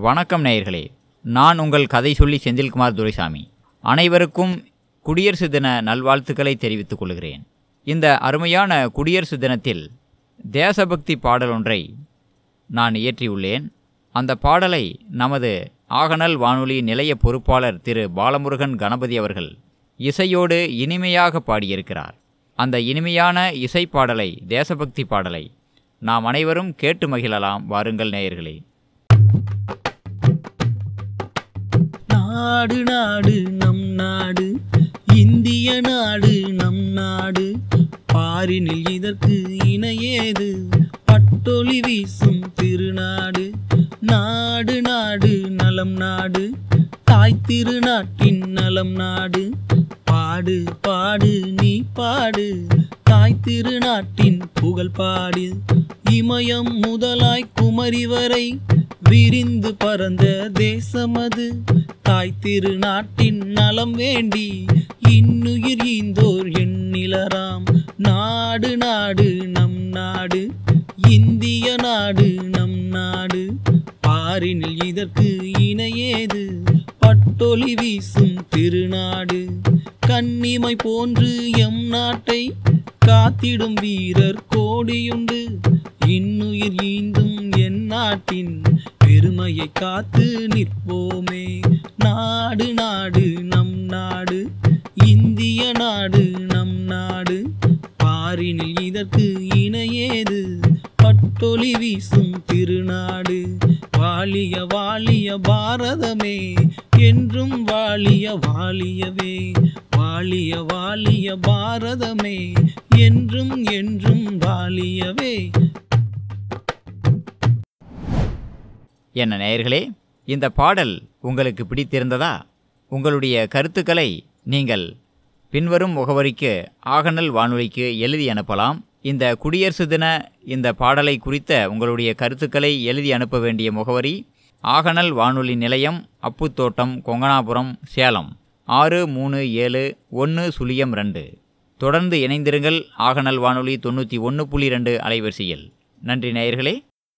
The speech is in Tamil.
வணக்கம் நேயர்களே. நான் உங்கள் கதை சொல்லி செந்தில்குமார் துரைசாமி. அனைவருக்கும் குடியரசு தின நல்வாழ்த்துக்களை தெரிவித்துக் கொள்கிறேன். இந்த அருமையான குடியரசு தினத்தில் தேசபக்தி பாடல் ஒன்றை நான் இயற்றியுள்ளேன். அந்த பாடலை நமது ஆகநல் வானொலி நிலைய பொறுப்பாளர் திரு பாலமுருகன் கணபதி அவர்கள் இசையோடு இனிமையாக பாடியிருக்கிறார். அந்த இனிமையான இசை பாடலை தேசபக்தி பாடலை நாம் அனைவரும் கேட்டு மகிழலாம். வாருங்கள் நேயர்களே. நாடு நாடு நம் நாடு. இந்திய நாடு நம் நாடு. பாரினில் இதற்கு இணையேது? பட்டொளி வீசும் திருநாடு. நாடு நாடு நலம் நாடு. தாய் திருநாட்டின் நலம் நாடு. பாடு பாடு நீ பாடு. தாய் திருநாட்டின் புகழ் பாடு. இமயம் முதலாய் குமரி வரை விரிந்து பறந்த தேசமது தாய் திருநாட்டின் நலம் வேண்டி இன்னுயிர் ஈந்தோர் எண்ணிலராம். நாடு நாடு நம் நாடு. இந்திய நாடு நம் நாடு. பாரினில் இதற்கு இணையேது? பட்டொளி வீசும் திருநாடு. கன்னிமை போன்று எம் நாட்டை காத்திடும் வீரர் கோடியுண்டு. இன்னுயிர் ஈந்தும் என் நாட்டின் பெருமையை காத்து நிற்போமே. நாடு நாடு நம் நாடு. இந்திய நாடு நம் நாடு. பாரினில் இதற்கு இணையேது? பட்டொளி வீசும் திருநாடு. வாழிய வாழிய பாரதமே என்றும் வாழிய வாழியவே வாழிய வாழிய பாரதமே என்றும் என்றும் வாழியவே என்ன நேயர்களே இந்த பாடல் உங்களுக்கு பிடித்திருந்ததா? உங்களுடைய கருத்துக்களை நீங்கள் பின்வரும் முகவரிக்கு ஆகநல் வானொலிக்கு எழுதி அனுப்பலாம். இந்த குடியரசு தின இந்த பாடலை குறித்த உங்களுடைய கருத்துக்களை எழுதி அனுப்ப வேண்டிய முகவரி ஆகநல் வானொலி நிலையம் அப்புத்தோட்டம் கொங்கனாபுரம் சேலம். ஆறு மூணு ஏழு ஒன்று சுழியம் ரெண்டு. தொடர்ந்து இணைந்திருங்கள். ஆகநல் வானொலி தொண்ணூற்றி ஒன்று புள்ளி ரெண்டு அலைவரிசையில். நன்றி நேயர்களே.